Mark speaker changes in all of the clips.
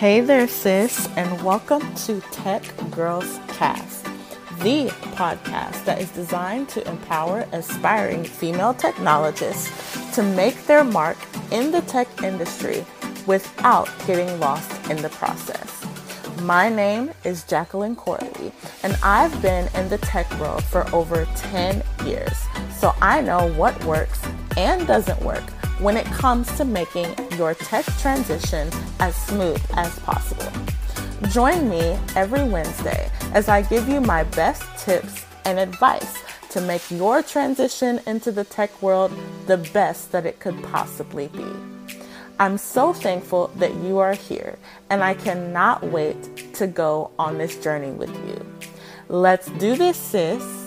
Speaker 1: Hey there, sis, and welcome to Tech Girls Cast, the podcast that is designed to empower aspiring female technologists to make their mark in the tech industry without getting lost in the process. My name is Jacqueline Corley, and I've been in the tech world for over 10 years, so I know what works and doesn't work when it comes to making your tech transition as smooth as possible. Join me every Wednesday as I give you my best tips and advice to make your transition into the tech world the best that it could possibly be. I'm so thankful that you are here, and I cannot wait to go on this journey with you. Let's do this, sis.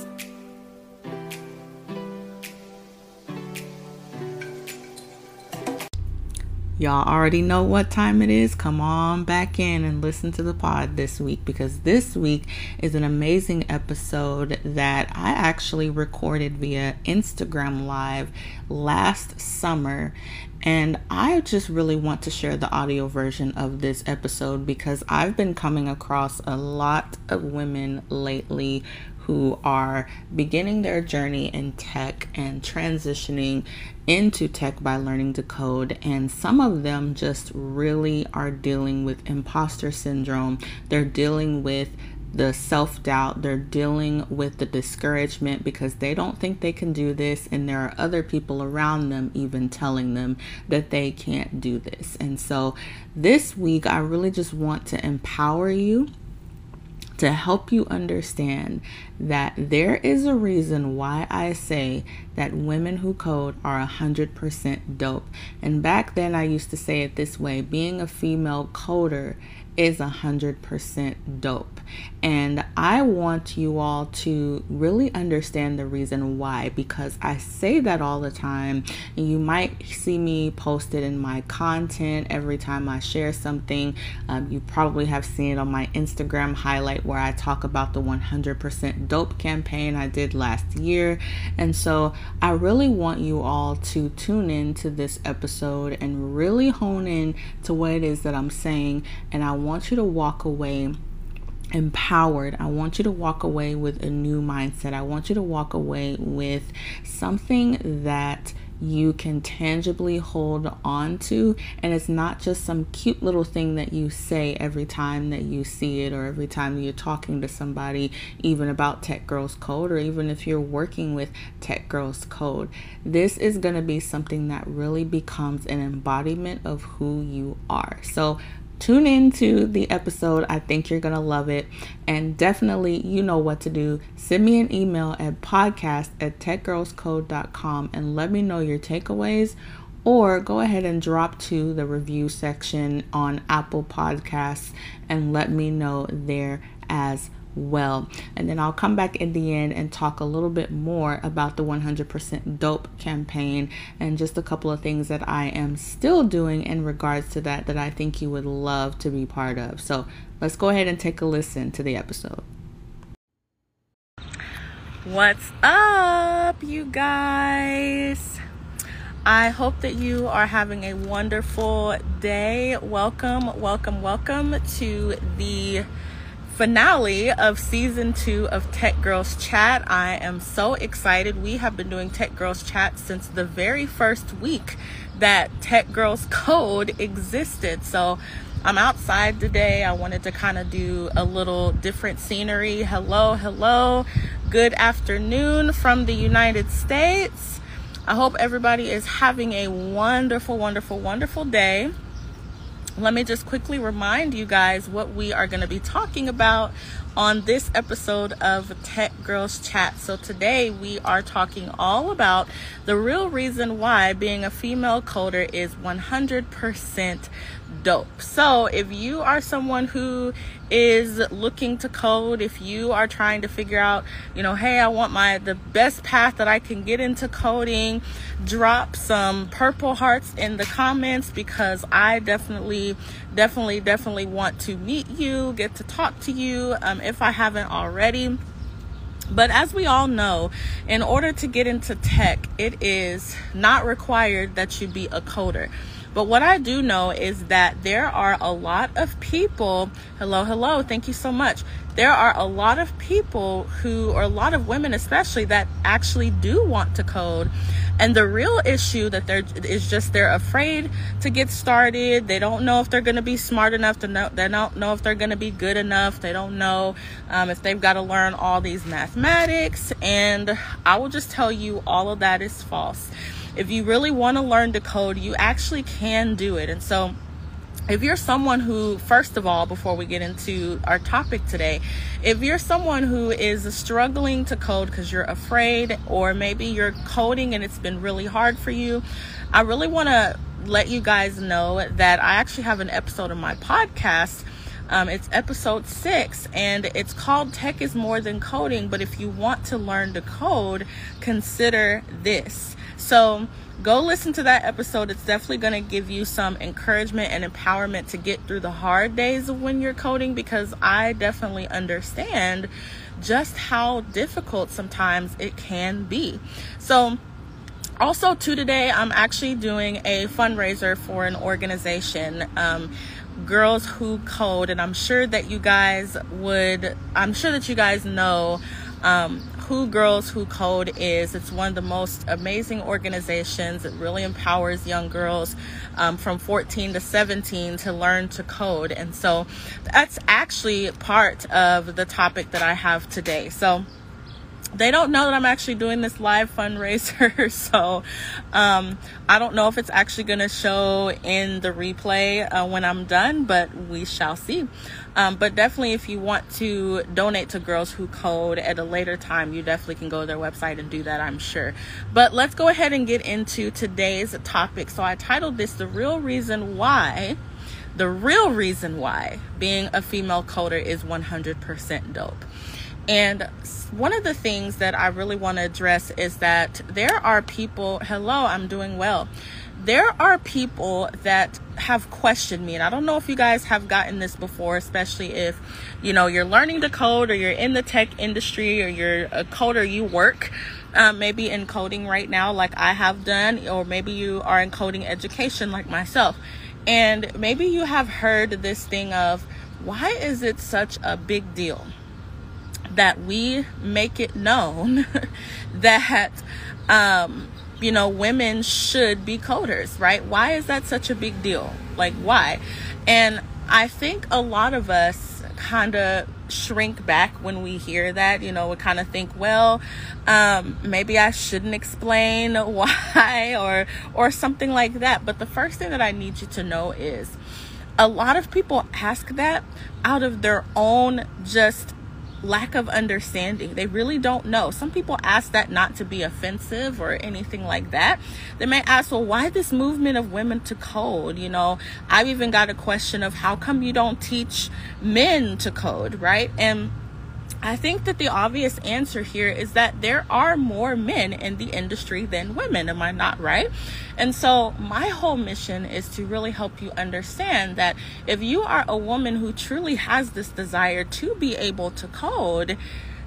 Speaker 1: Y'all already know what time it is. Come on back in and listen to the pod this week because this week is an amazing episode that I actually recorded via Instagram Live last summer. And I just really want to share the audio version of this episode because I've been coming across a lot of women lately who are beginning their journey in tech and transitioning into tech by learning to code. And some of them just really are dealing with imposter syndrome. They're dealing with the self doubt, they're dealing with the discouragement because they don't think they can do this, and there are other people around them even telling them that they can't do this. And so, this week, I really just want to empower you to help you understand that there is a reason why I say that women who code are 100% dope. And back then, I used to say it this way being a female coder is 100% dope. And I want you all to really understand the reason why because I say that all the time. And you might see me posted in my content every time I share something. Um, you probably have seen it on my Instagram highlight where I talk about the 100% dope campaign I did last year. And so I really want you all to tune in to this episode and really hone in to what it is that I'm saying. And I want you to walk away empowered. I want you to walk away with a new mindset. I want you to walk away with something that you can tangibly hold on to. And it's not just some cute little thing that you say every time that you see it or every time you're talking to somebody, even about Tech Girls Code or even if you're working with Tech Girls Code. This is going to be something that really becomes an embodiment of who you are. So tune into the episode. I think you're going to love it. And definitely, you know what to do. Send me an email at podcast at techgirlscode.com and let me know your takeaways. Or go ahead and drop to the review section on Apple Podcasts and let me know there as well. And then I'll come back in the end and talk a little bit more about the 100% dope campaign and just a couple of things that I am still doing in regards to that that I think you would love to be part of. So let's go ahead and take a listen to the episode. What's up, you guys? I hope that you are having a wonderful day. Welcome, welcome, welcome to the finale of season two of Tech Girls Chat. I am so excited. We have been doing Tech Girls Chat since the very first week that Tech Girls Code existed. So I'm outside today. I wanted to kind of do a little different scenery. Hello, hello. Good afternoon from the United States. I hope everybody is having a wonderful, wonderful, wonderful day let me just quickly remind you guys what we are going to be talking about on this episode of Tech Girls Chat. So, today we are talking all about the real reason why being a female coder is 100% dope. So, if you are someone who is looking to code, if you are trying to figure out, you know, hey, I want my the best path that I can get into coding, drop some purple hearts in the comments because I definitely definitely definitely want to meet you, get to talk to you um, if I haven't already. But as we all know, in order to get into tech, it is not required that you be a coder But what I do know is that there are a lot of people, hello, hello, thank you so much. There are a lot of people who, or a lot of women especially, that actually do want to code. And the real issue that they're is just they're afraid to get started. They don't know if they're going to be smart enough to know. They don't know if they're going to be good enough. They don't know um, if they've got to learn all these mathematics. And I will just tell you, all of that is false if you really want to learn to code, you actually can do it. And so, if you're someone who, first of all, before we get into our topic today, if you're someone who is struggling to code because you're afraid, or maybe you're coding and it's been really hard for you, I really want to let you guys know that I actually have an episode of my podcast. Um, it's episode six, and it's called Tech is More Than Coding. But if you want to learn to code, consider this. So go listen to that episode. It's definitely going to give you some encouragement and empowerment to get through the hard days when you're coding because I definitely understand just how difficult sometimes it can be. So, also, to today, I'm actually doing a fundraiser for an organization. Um, Girls Who Code, and I'm sure that you guys would, I'm sure that you guys know um, who Girls Who Code is. It's one of the most amazing organizations. It really empowers young girls um, from 14 to 17 to learn to code. And so that's actually part of the topic that I have today. So they don't know that I'm actually doing this live fundraiser. so um, I don't know if it's actually going to show in the replay uh, when I'm done, but we shall see. Um, but definitely, if you want to donate to Girls Who Code at a later time, you definitely can go to their website and do that, I'm sure. But let's go ahead and get into today's topic. So I titled this The Real Reason Why. The real reason why being a female coder is 100% dope. And one of the things that I really want to address is that there are people, hello, I'm doing well. There are people that have questioned me, and I don't know if you guys have gotten this before, especially if you know you're learning to code or you're in the tech industry or you're a coder, you work. Um, maybe in coding right now, like I have done, or maybe you are in coding education, like myself. And maybe you have heard this thing of why is it such a big deal? that we make it known that um, you know women should be coders right? Why is that such a big deal? Like why? And i think a lot of us kind of shrink back when we hear that you know we kind of think well um, maybe i shouldn't explain why or or something like that. But the first thing that i need you to know is a lot of people ask that out of their own just lack of understanding. They really don't know. Some people ask that not to be offensive or anything like that. They may ask, well, why this movement of women to code? You know, I've even got a question of how come you don't teach men to code, right? And I think that the obvious answer here is that there are more men in the industry than women. Am I not right? And so, my whole mission is to really help you understand that if you are a woman who truly has this desire to be able to code,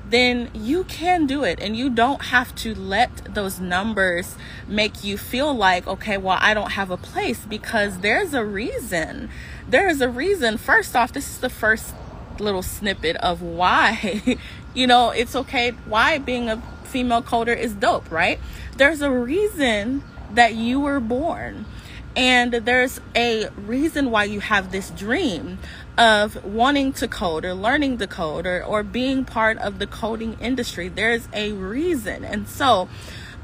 Speaker 1: then you can do it and you don't have to let those numbers make you feel like okay well I don't have a place because there's a reason there is a reason first off this is the first little snippet of why, you know, it's okay, why being a female coder is dope, right? There's a reason that you were born. And there's a reason why you have this dream of wanting to code or learning to code or, or being part of the coding industry. There's a reason. And so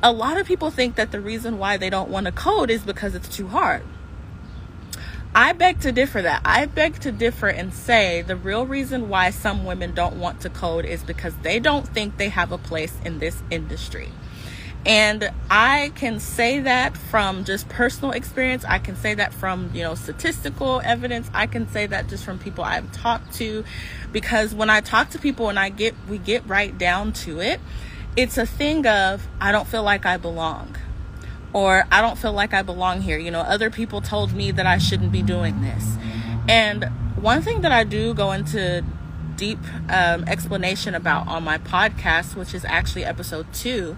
Speaker 1: a lot of people think that the reason why they don't want to code is because it's too hard. I beg to differ that. I beg to differ and say the real reason why some women don't want to code is because they don't think they have a place in this industry. And I can say that from just personal experience. I can say that from, you know, statistical evidence. I can say that just from people I've talked to because when I talk to people and I get we get right down to it, it's a thing of I don't feel like I belong or I don't feel like I belong here. You know, other people told me that I shouldn't be doing this. And one thing that I do go into deep um, explanation about on my podcast, which is actually episode two,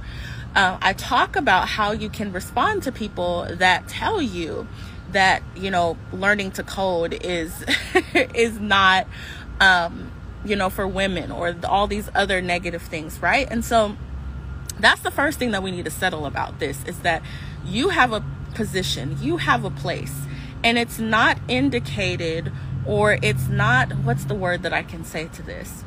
Speaker 1: uh, I talk about how you can respond to people that tell you that you know learning to code is is not um you know for women or all these other negative things right and so that's the first thing that we need to settle about this is that you have a position you have a place and it's not indicated or it's not what's the word that I can say to this?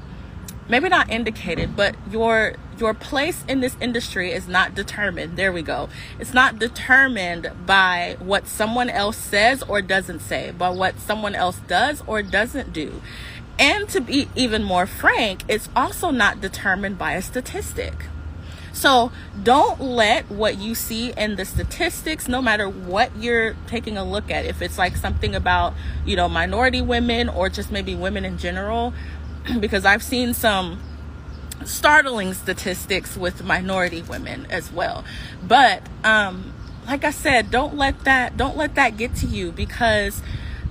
Speaker 1: Maybe not indicated but your your place in this industry is not determined. There we go. It's not determined by what someone else says or doesn't say by what someone else does or doesn't do. And to be even more frank it's also not determined by a statistic so don't let what you see in the statistics, no matter what you're taking a look at, if it's like something about, you know, minority women or just maybe women in general, because I've seen some startling statistics with minority women as well. But um like I said, don't let that don't let that get to you because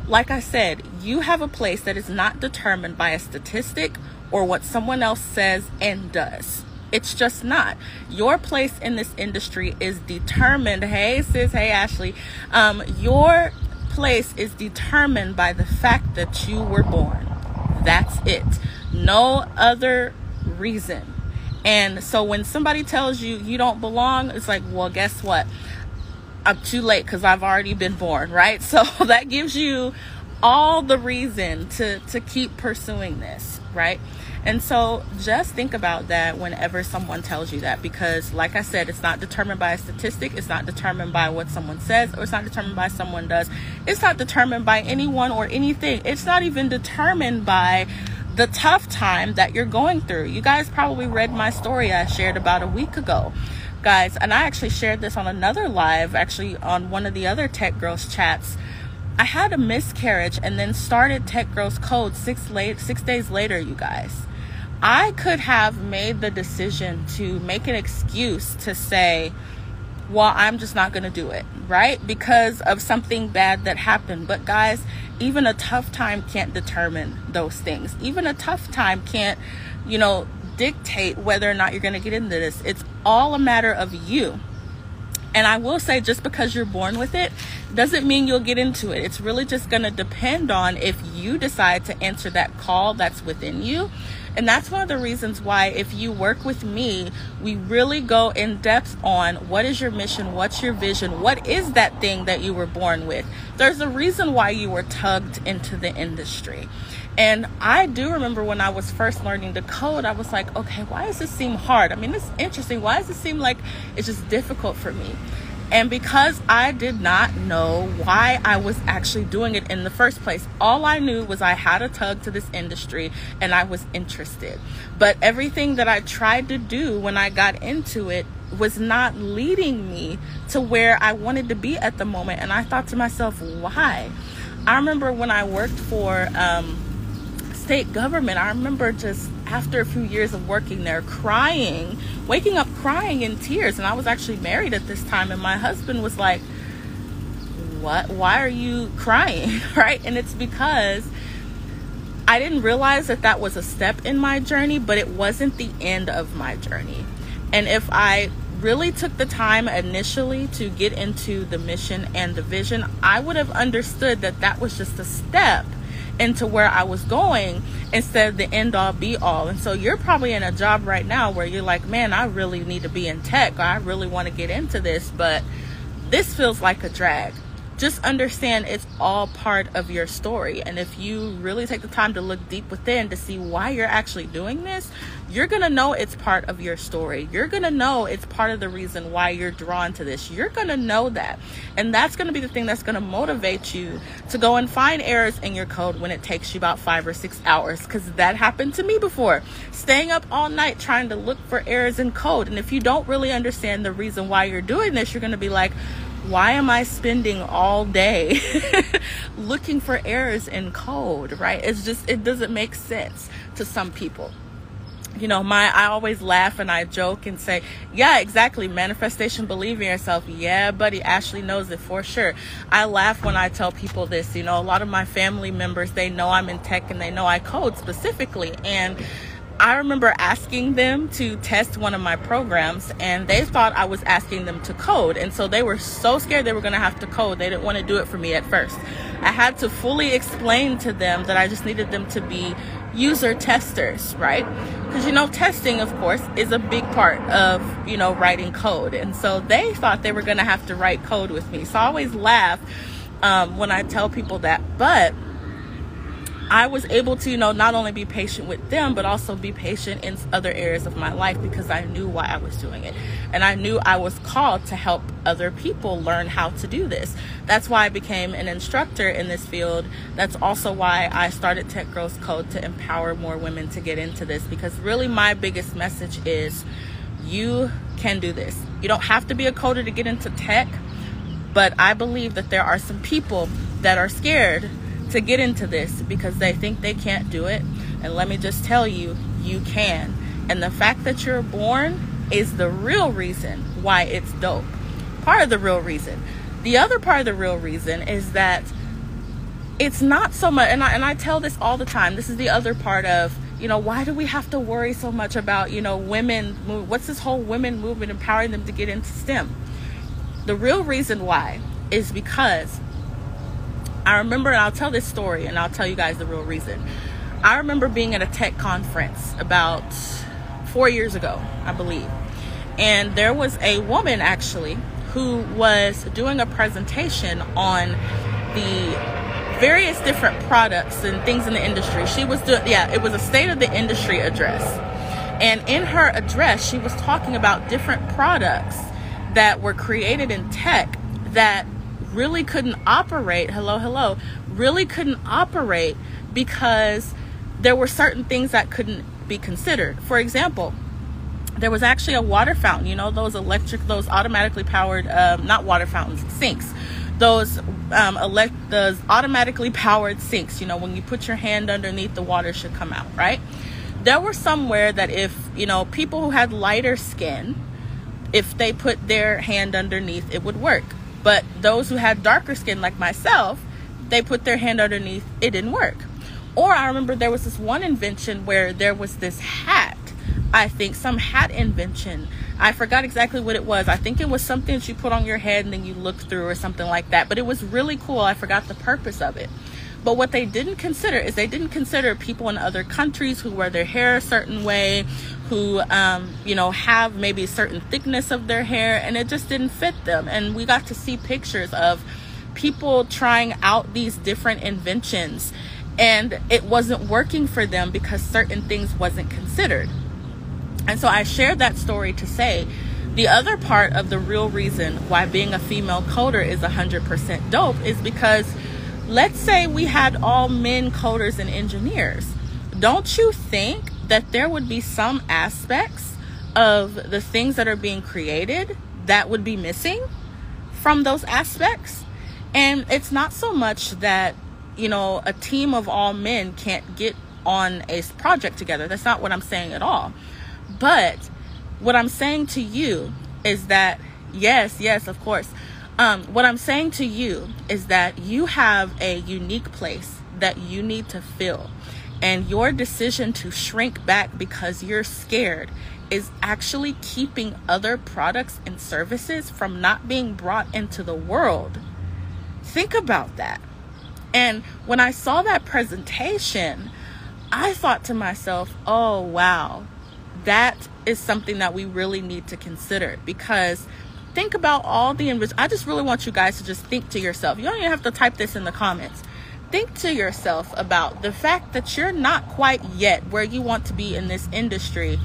Speaker 1: like I said, you have a place that is not determined by a statistic or what someone else says and does. It's just not. Your place in this industry is determined. Hey, sis. Hey, Ashley. Um, your place is determined by the fact that you were born. That's it. No other reason. And so when somebody tells you you don't belong, it's like, well, guess what? I'm too late because I've already been born, right? So that gives you all the reason to to keep pursuing this, right? And so just think about that whenever someone tells you that because like I said, it's not determined by a statistic, it's not determined by what someone says, or it's not determined by someone does. It's not determined by anyone or anything. It's not even determined by the tough time that you're going through. You guys probably read my story I shared about a week ago. Guys, and I actually shared this on another live, actually on one of the other Tech Girls chats. I had a miscarriage and then started Tech Girls Code six late six days later, you guys. I could have made the decision to make an excuse to say, well, I'm just not going to do it, right? Because of something bad that happened. But guys, even a tough time can't determine those things. Even a tough time can't, you know, dictate whether or not you're going to get into this. It's all a matter of you. And I will say, just because you're born with it doesn't mean you'll get into it. It's really just going to depend on if you decide to answer that call that's within you and that's one of the reasons why, if you work with me, we really go in depth on what is your mission, what's your vision, what is that thing that you were born with. There's a reason why you were tugged into the industry. And I do remember when I was first learning to code, I was like, okay, why does this seem hard? I mean, it's interesting. Why does it seem like it's just difficult for me? And because I did not know why I was actually doing it in the first place, all I knew was I had a tug to this industry and I was interested. But everything that I tried to do when I got into it was not leading me to where I wanted to be at the moment. And I thought to myself, why? I remember when I worked for um, state government, I remember just after a few years of working there crying waking up crying in tears. And i was actually married at this time and my husband was like what? Why are you crying? Right? And it's because i didn't realize that that was a step in my journey but it wasn't the end of my journey. And if i really took the time initially to get into the mission and the vision i would have understood that that was just a step into where I was going instead of the end all be all. And so you're probably in a job right now where you're like, man, I really need to be in tech or I really want to get into this, but this feels like a drag just understand it's all part of your story. And if you really take the time to look deep within to see why you're actually doing this, you're going to know it's part of your story. You're going to know it's part of the reason why you're drawn to this. You're going to know that. And that's going to be the thing that's going to motivate you to go and find errors in your code when it takes you about five or six hours. Because that happened to me before. Staying up all night trying to look for errors in code. And if you don't really understand the reason why you're doing this, you're going to be like, why am I spending all day looking for errors in code, right? It's just, it doesn't make sense to some people. You know, my, I always laugh and I joke and say, yeah, exactly. Manifestation, believe in yourself. Yeah, buddy, Ashley knows it for sure. I laugh when I tell people this. You know, a lot of my family members, they know I'm in tech and they know I code specifically. And I remember asking them to test one of my programs and they thought I was asking them to code. And so they were so scared they were going to have to code. They didn't want to do it for me at first. I had to fully explain to them that I just needed them to be user testers, right? Because, you know, testing, of course, is a big part of, you know, writing code. And so they thought they were going to have to write code with me. So I always laugh um, when I tell people that. But I was able to, you know, not only be patient with them, but also be patient in other areas of my life because I knew why I was doing it. And I knew I was called to help other people learn how to do this. That's why I became an instructor in this field. That's also why I started Tech Girls Code to empower more women to get into this because really my biggest message is you can do this. You don't have to be a coder to get into tech, but I believe that there are some people that are scared to get into this because they think they can't do it. And let me just tell you, you can. And the fact that you're born is the real reason why it's dope. Part of the real reason. The other part of the real reason is that it's not so much, and I, and I tell this all the time. This is the other part of, you know, why do we have to worry so much about, you know, women? What's this whole women movement empowering them to get into STEM? The real reason why is because I remember, and I'll tell this story and I'll tell you guys the real reason. I remember being at a tech conference about four years ago, I believe. And there was a woman actually who was doing a presentation on the various different products and things in the industry. She was doing, yeah, it was a state of the industry address. And in her address, she was talking about different products that were created in tech that really couldn't operate, hello, hello, really couldn't operate because there were certain things that couldn't be considered. For example, there was actually a water fountain, you know, those electric, those automatically powered, um, not water fountains, sinks. Those um, elect, those automatically powered sinks. You know, when you put your hand underneath, the water should come out, right? There were somewhere that if you know people who had lighter skin, if they put their hand underneath, it would work. But those who had darker skin, like myself, they put their hand underneath, it didn't work. Or I remember there was this one invention where there was this hat. I think some hat invention. I forgot exactly what it was. I think it was something that you put on your head and then you look through or something like that. But it was really cool. I forgot the purpose of it. But what they didn't consider is they didn't consider people in other countries who wear their hair a certain way, who, um, you know, have maybe a certain thickness of their hair, and it just didn't fit them. And we got to see pictures of people trying out these different inventions, and it wasn't working for them because certain things wasn't considered. And so I shared that story to say the other part of the real reason why being a female coder is 100% dope is because let's say we had all men coders and engineers. Don't you think that there would be some aspects of the things that are being created that would be missing from those aspects? And it's not so much that, you know, a team of all men can't get on a project together. That's not what I'm saying at all. But what I'm saying to you is that, yes, yes, of course, um, what I'm saying to you is that you have a unique place that you need to fill. And your decision to shrink back because you're scared is actually keeping other products and services from not being brought into the world. Think about that. And when I saw that presentation, I thought to myself, oh, wow, that is something that we really need to consider because think about all the invis- I just really want you guys to just think to yourself. You don't even have to type this in the comments. Think to yourself about the fact that you're not quite yet where you want to be in this industry.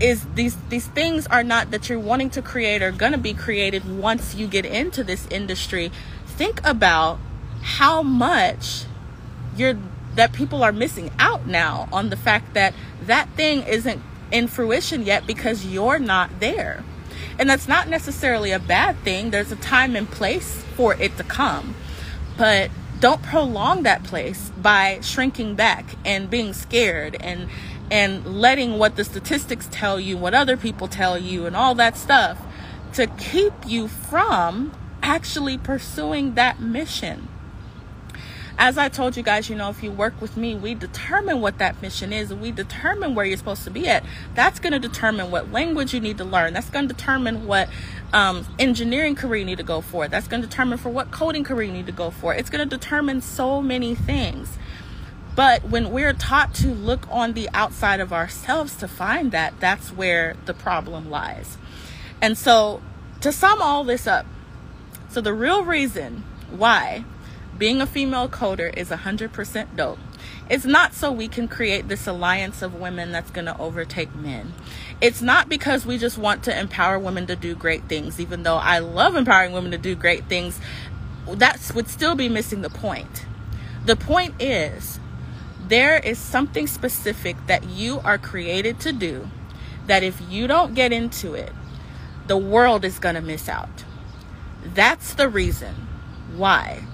Speaker 1: Is these these things are not that you're wanting to create or going to be created once you get into this industry. Think about how much you're that people are missing out now on the fact that that thing isn't in fruition yet because you're not there. And that's not necessarily a bad thing. There's a time and place for it to come. But don't prolong that place by shrinking back and being scared and and letting what the statistics tell you, what other people tell you and all that stuff to keep you from actually pursuing that mission. As I told you guys, you know, if you work with me, we determine what that mission is and we determine where you're supposed to be at. That's going to determine what language you need to learn. That's going to determine what um, engineering career you need to go for. That's going to determine for what coding career you need to go for. It's going to determine so many things. But when we're taught to look on the outside of ourselves to find that, that's where the problem lies. And so, to sum all this up, so the real reason why being a female coder is 100% dope. It's not so we can create this alliance of women that's going to overtake men. It's not because we just want to empower women to do great things, even though I love empowering women to do great things. That would still be missing the point. The point is, there is something specific that you are created to do that if you don't get into it, the world is going to miss out. That's the reason why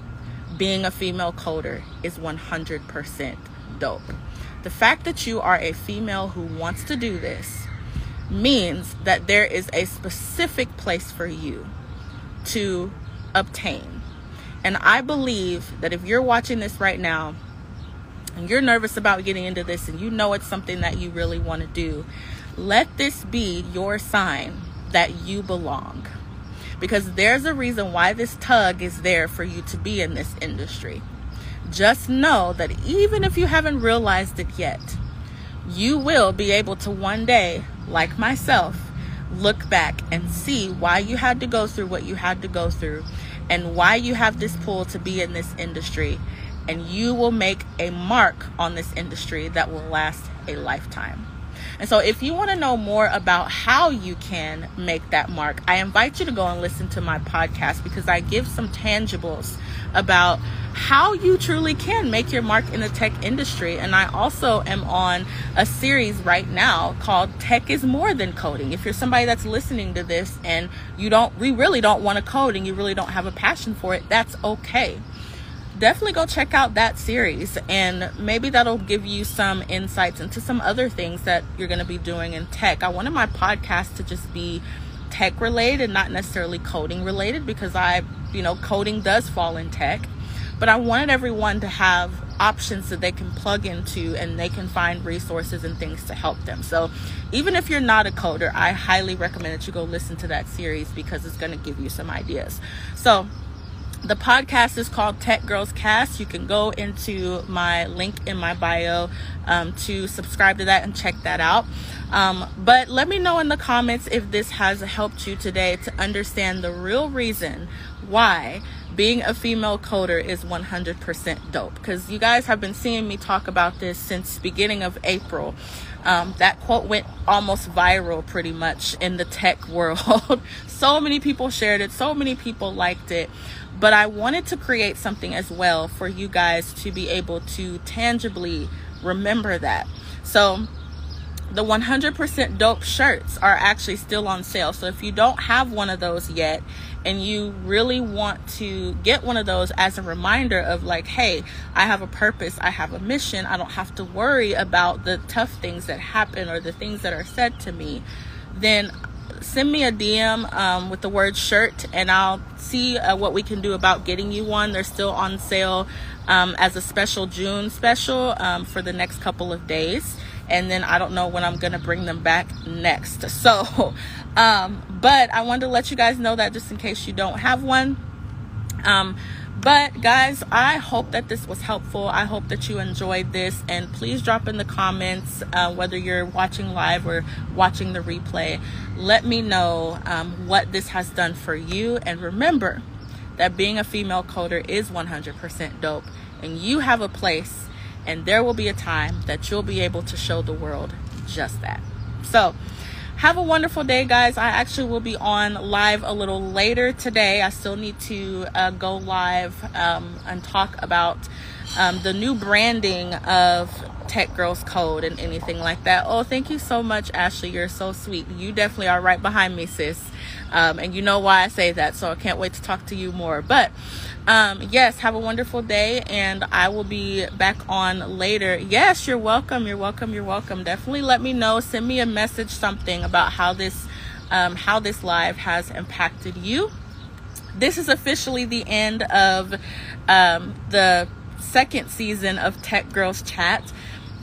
Speaker 1: being a female coder is 100% dope. The fact that you are a female who wants to do this means that there is a specific place for you to obtain. And I believe that if you're watching this right now and you're nervous about getting into this and you know it's something that you really want to do, let this be your sign that you belong because there's a reason why this tug is there for you to be in this industry. Just know that even if you haven't realized it yet, you will be able to one day, like myself, look back and see why you had to go through what you had to go through and why you have this pull to be in this industry. And you will make a mark on this industry that will last a lifetime. And so, if you want to know more about how you can make that mark, I invite you to go and listen to my podcast because I give some tangibles about how you truly can make your mark in the tech industry. And I also am on a series right now called Tech is More Than Coding. If you're somebody that's listening to this and you don't, we really don't want to code and you really don't have a passion for it, that's okay definitely go check out that series and maybe that'll give you some insights into some other things that you're going to be doing in tech. I wanted my podcast to just be tech related, not necessarily coding related because I, you know, coding does fall in tech. But I wanted everyone to have options that they can plug into and they can find resources and things to help them. So, even if you're not a coder, I highly recommend that you go listen to that series because it's going to give you some ideas. So, the podcast is called Tech Girls Cast. You can go into my link in my bio um, to subscribe to that and check that out. Um, but let me know in the comments if this has helped you today to understand the real reason why being a female coder is 100% dope. Because you guys have been seeing me talk about this since beginning of April. Um, that quote went almost viral pretty much in the tech world. so many people shared it, so many people liked it but I wanted to create something as well for you guys to be able to tangibly remember that. So, the 100% dope shirts are actually still on sale. So, if you don't have one of those yet and you really want to get one of those as a reminder of, like, hey, I have a purpose, I have a mission, I don't have to worry about the tough things that happen or the things that are said to me, then send me a DM um, with the word shirt and I'll see uh, what we can do about getting you one. They're still on sale um, as a special June special um, for the next couple of days. And then I don't know when I'm going to bring them back next. So, um, but I wanted to let you guys know that just in case you don't have one. Um, but guys, I hope that this was helpful. I hope that you enjoyed this. And please drop in the comments uh, whether you're watching live or watching the replay. Let me know um, what this has done for you. And remember that being a female coder is 100% dope. And you have a place, and there will be a time that you'll be able to show the world just that. So, have a wonderful day, guys. I actually will be on live a little later today. I still need to uh, go live um, and talk about um, the new branding of Tech Girls Code and anything like that. Oh, thank you so much, Ashley. You're so sweet. You definitely are right behind me, sis. Um, and you know why I say that, so I can't wait to talk to you more. But um, yes, have a wonderful day, and I will be back on later. Yes, you're welcome. You're welcome. You're welcome. Definitely let me know. Send me a message, something about how this, um, how this live has impacted you. This is officially the end of um, the second season of Tech Girls Chat.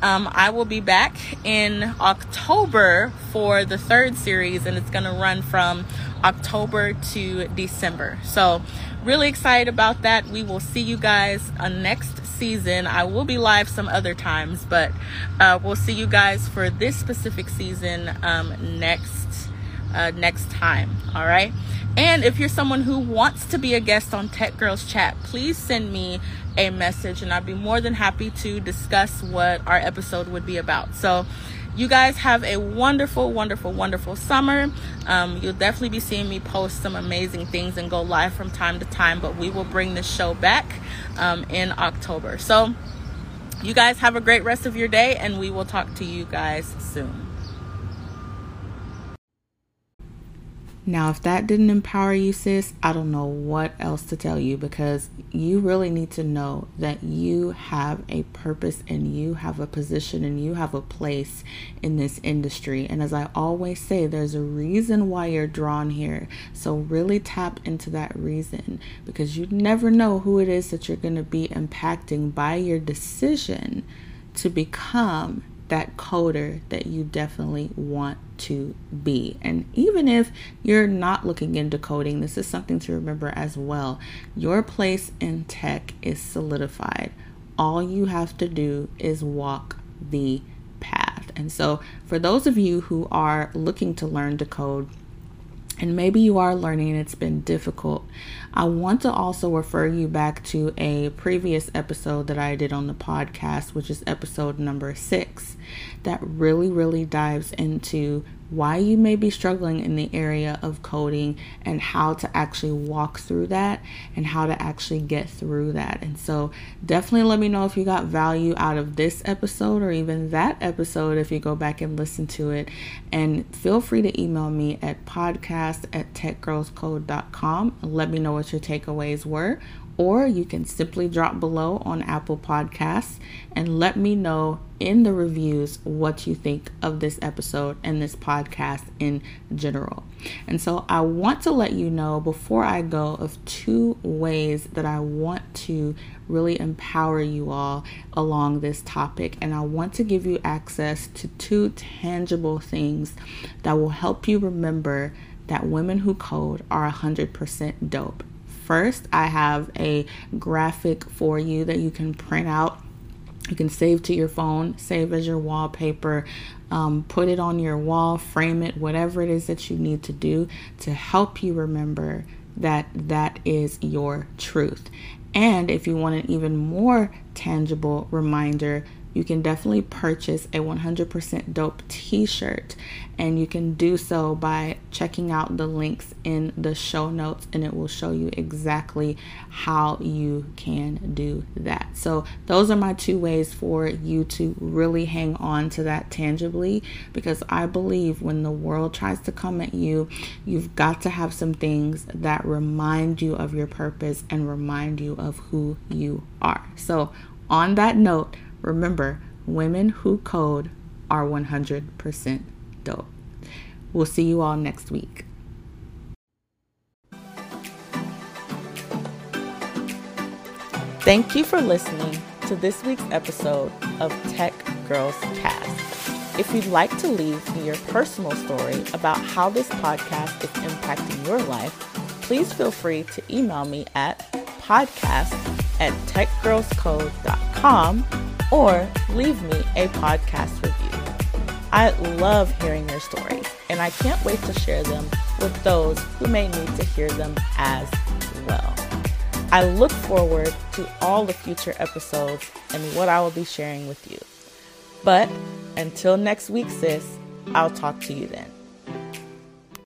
Speaker 1: Um, I will be back in October for the third series, and it's going to run from October to December. So, really excited about that. We will see you guys uh, next season. I will be live some other times, but uh, we'll see you guys for this specific season um, next uh, next time. All right. And if you're someone who wants to be a guest on Tech Girls Chat, please send me a message and I'd be more than happy to discuss what our episode would be about. So, you guys have a wonderful, wonderful, wonderful summer. Um, you'll definitely be seeing me post some amazing things and go live from time to time, but we will bring this show back um, in October. So, you guys have a great rest of your day, and we will talk to you guys soon. Now, if that didn't empower you, sis, I don't know what else to tell you because you really need to know that you have a purpose and you have a position and you have a place in this industry. And as I always say, there's a reason why you're drawn here. So, really tap into that reason because you never know who it is that you're going to be impacting by your decision to become that coder that you definitely want to be. And even if you're not looking into coding, this is something to remember as well. Your place in tech is solidified. All you have to do is walk the path. And so, for those of you who are looking to learn to code, and maybe you are learning it's been difficult, I want to also refer you back to a previous episode that I did on the podcast, which is episode number six, that really, really dives into why you may be struggling in the area of coding and how to actually walk through that and how to actually get through that. And so, definitely let me know if you got value out of this episode or even that episode if you go back and listen to it. And feel free to email me at podcast at techgirlscode.com. Let me know what your takeaways were or you can simply drop below on Apple Podcasts and let me know in the reviews what you think of this episode and this podcast in general. And so I want to let you know before I go of two ways that I want to really empower you all along this topic. And I want to give you access to two tangible things that will help you remember that women who code are 100% dope first, I have a graphic for you that you can print out. You can save to your phone, save as your wallpaper, um, put it on your wall, frame it, whatever it is that you need to do to help you remember that that is your truth. And if you want an even more tangible reminder, you can definitely purchase a 100% dope t shirt. And you can do so by checking out the links in the show notes, and it will show you exactly how you can do that. So, those are my two ways for you to really hang on to that tangibly because I believe when the world tries to come at you, you've got to have some things that remind you of your purpose and remind you of who you are. So, on that note, Remember, women who code are 100% dope. We'll see you all next week. Thank you for listening to this week's episode of Tech Girls Cast. If you'd like to leave me your personal story about how this podcast is impacting your life, please feel free to email me at podcast at techgirlscode.com or leave me a podcast review. I love hearing your stories, and I can't wait to share them with those who may need to hear them as well. I look forward to all the future episodes and what I will be sharing with you. But until next week, sis, I'll talk to you then.